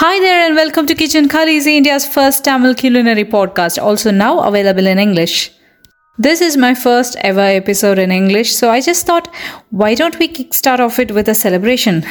Hi there and welcome to Kitchen Khaleesi, India's first Tamil culinary podcast, also now available in English. This is my first ever episode in English, so I just thought, why don't we kickstart off it with a celebration?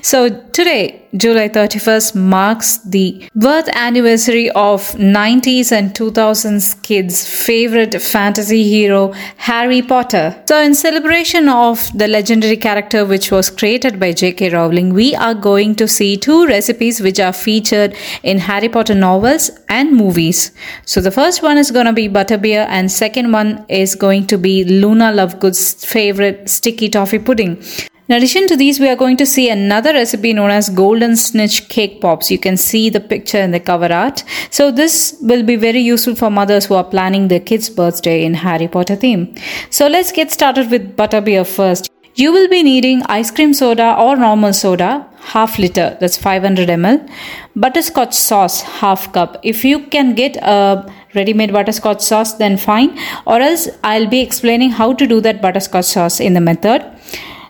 So today, July 31st, marks the birth anniversary of 90s and 2000s kids' favorite fantasy hero, Harry Potter. So, in celebration of the legendary character which was created by J.K. Rowling, we are going to see two recipes which are featured in Harry Potter novels and movies. So, the first one is going to be butterbeer, and second one is going to be Luna Lovegood's favorite sticky toffee pudding. In addition to these, we are going to see another recipe known as Golden Snitch Cake Pops. You can see the picture in the cover art. So this will be very useful for mothers who are planning their kid's birthday in Harry Potter theme. So let's get started with butterbeer first. You will be needing ice cream soda or normal soda, half liter, that's 500 ml. Butterscotch sauce, half cup. If you can get a ready-made butterscotch sauce, then fine. Or else I'll be explaining how to do that butterscotch sauce in the method.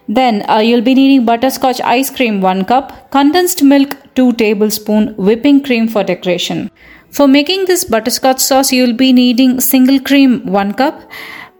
Then uh, you'll be needing butterscotch ice cream 1 cup, condensed milk 2 tablespoon, whipping cream for decoration. For making this butterscotch sauce, you'll be needing single cream 1 cup,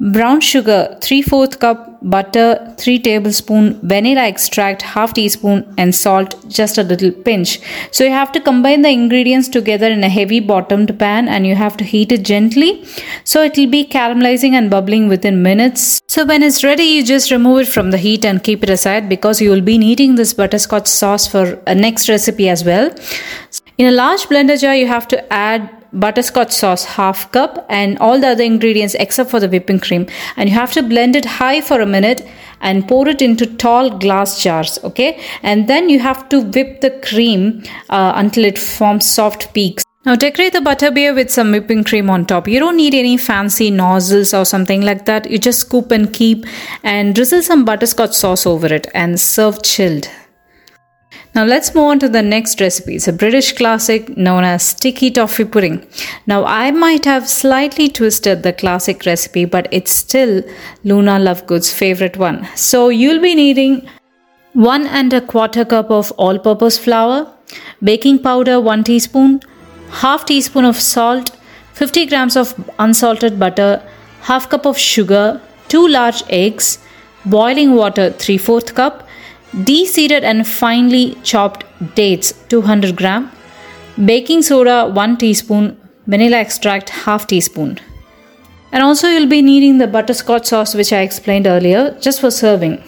brown sugar 3 4 cup, butter 3 tablespoon, vanilla extract half teaspoon and salt just a little pinch. So you have to combine the ingredients together in a heavy bottomed pan and you have to heat it gently so it will be caramelizing and bubbling within minutes. So when it's ready you just remove it from the heat and keep it aside because you will be needing this butterscotch sauce for a next recipe as well. In a large blender jar you have to add butterscotch sauce half cup and all the other ingredients except for the whipping cream and you have to blend it high for a minute and pour it into tall glass jars okay and then you have to whip the cream uh, until it forms soft peaks now decorate the butterbeer with some whipping cream on top. You don't need any fancy nozzles or something like that. You just scoop and keep and drizzle some butterscotch sauce over it and serve chilled. Now let's move on to the next recipe. It's a British classic known as sticky toffee pudding. Now I might have slightly twisted the classic recipe, but it's still Luna Lovegood's favorite one. So you'll be needing one and a quarter cup of all-purpose flour, baking powder 1 teaspoon, half teaspoon of salt, 50 grams of unsalted butter, half cup of sugar, 2 large eggs, boiling water 3 4 cup, de-seeded and finely chopped dates 200 gram, baking soda 1 teaspoon, vanilla extract half teaspoon. And also you'll be needing the butterscotch sauce which I explained earlier just for serving.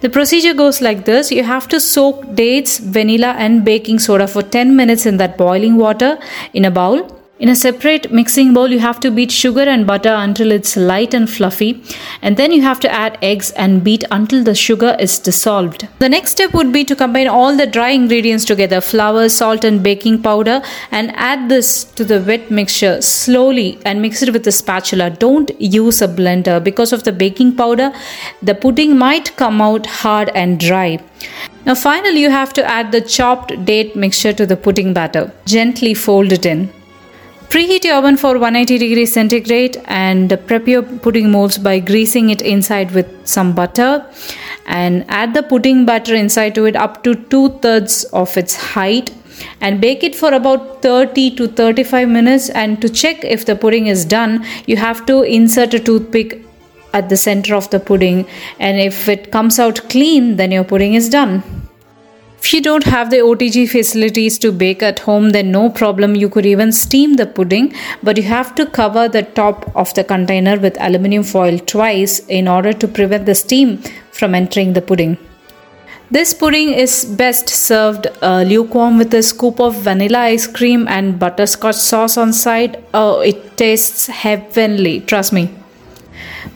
The procedure goes like this you have to soak dates, vanilla, and baking soda for 10 minutes in that boiling water in a bowl. In a separate mixing bowl, you have to beat sugar and butter until it's light and fluffy, and then you have to add eggs and beat until the sugar is dissolved. The next step would be to combine all the dry ingredients together flour, salt, and baking powder and add this to the wet mixture slowly and mix it with a spatula. Don't use a blender because of the baking powder, the pudding might come out hard and dry. Now, finally, you have to add the chopped date mixture to the pudding batter. Gently fold it in. Preheat your oven for 180 degrees centigrade and prep your pudding molds by greasing it inside with some butter. And add the pudding batter inside to it up to two thirds of its height. And bake it for about 30 to 35 minutes. And to check if the pudding is done you have to insert a toothpick at the center of the pudding. And if it comes out clean then your pudding is done if you don't have the OTG facilities to bake at home, then no problem. You could even steam the pudding, but you have to cover the top of the container with aluminum foil twice in order to prevent the steam from entering the pudding. This pudding is best served uh, lukewarm with a scoop of vanilla ice cream and butterscotch sauce on side. Oh, it tastes heavenly, trust me.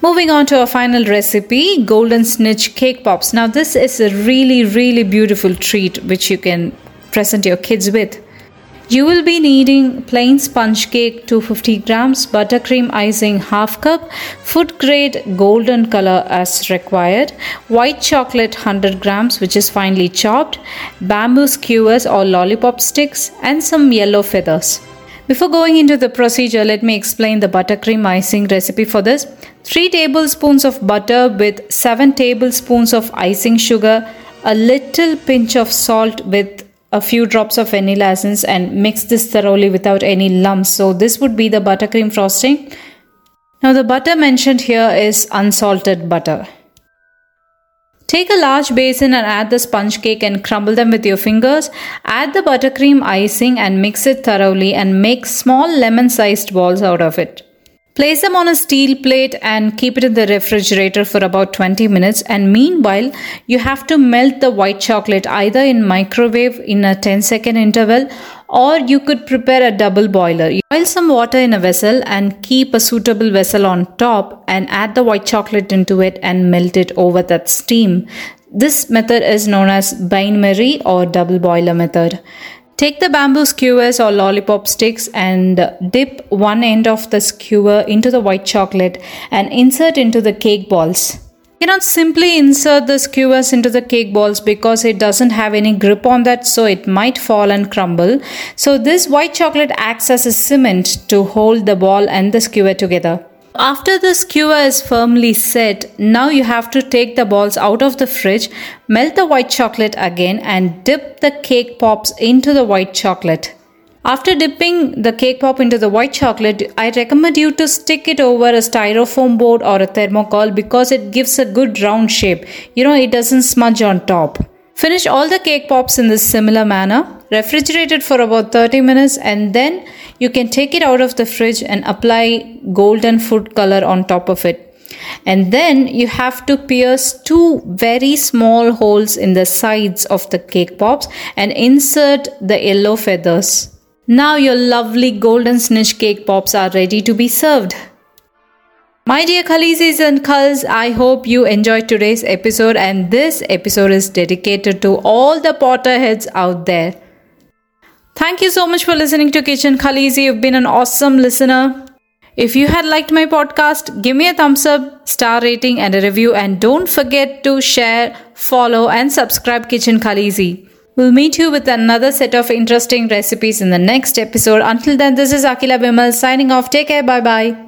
Moving on to our final recipe, golden snitch cake pops. Now this is a really really beautiful treat which you can present your kids with. You will be needing plain sponge cake 250 grams, buttercream icing half cup, food grade golden color as required, white chocolate 100 grams which is finely chopped, bamboo skewers or lollipop sticks and some yellow feathers. Before going into the procedure, let me explain the buttercream icing recipe for this. 3 tablespoons of butter with 7 tablespoons of icing sugar, a little pinch of salt with a few drops of vanilla essence and mix this thoroughly without any lumps. So this would be the buttercream frosting. Now the butter mentioned here is unsalted butter. Take a large basin and add the sponge cake and crumble them with your fingers. Add the buttercream icing and mix it thoroughly and make small lemon sized balls out of it. Place them on a steel plate and keep it in the refrigerator for about 20 minutes. And meanwhile, you have to melt the white chocolate either in microwave in a 10 second interval or you could prepare a double boiler. You boil some water in a vessel and keep a suitable vessel on top and add the white chocolate into it and melt it over that steam. This method is known as bain marie or double boiler method. Take the bamboo skewers or lollipop sticks and dip one end of the skewer into the white chocolate and insert into the cake balls. You cannot simply insert the skewers into the cake balls because it doesn't have any grip on that so it might fall and crumble. So this white chocolate acts as a cement to hold the ball and the skewer together. After the skewer is firmly set, now you have to take the balls out of the fridge, melt the white chocolate again and dip the cake pops into the white chocolate. After dipping the cake pop into the white chocolate, I recommend you to stick it over a styrofoam board or a thermocol because it gives a good round shape. You know, it doesn't smudge on top. Finish all the cake pops in this similar manner. Refrigerate it for about 30 minutes and then you can take it out of the fridge and apply golden food color on top of it. And then you have to pierce two very small holes in the sides of the cake pops and insert the yellow feathers. Now your lovely golden snitch cake pops are ready to be served. My dear Khaleesis and Khals, I hope you enjoyed today's episode and this episode is dedicated to all the Potterheads out there. Thank you so much for listening to Kitchen Khaleesi. You've been an awesome listener. If you had liked my podcast, give me a thumbs up, star rating, and a review. And don't forget to share, follow, and subscribe Kitchen Khaleesi. We'll meet you with another set of interesting recipes in the next episode. Until then, this is Akila Bimal signing off. Take care. Bye bye.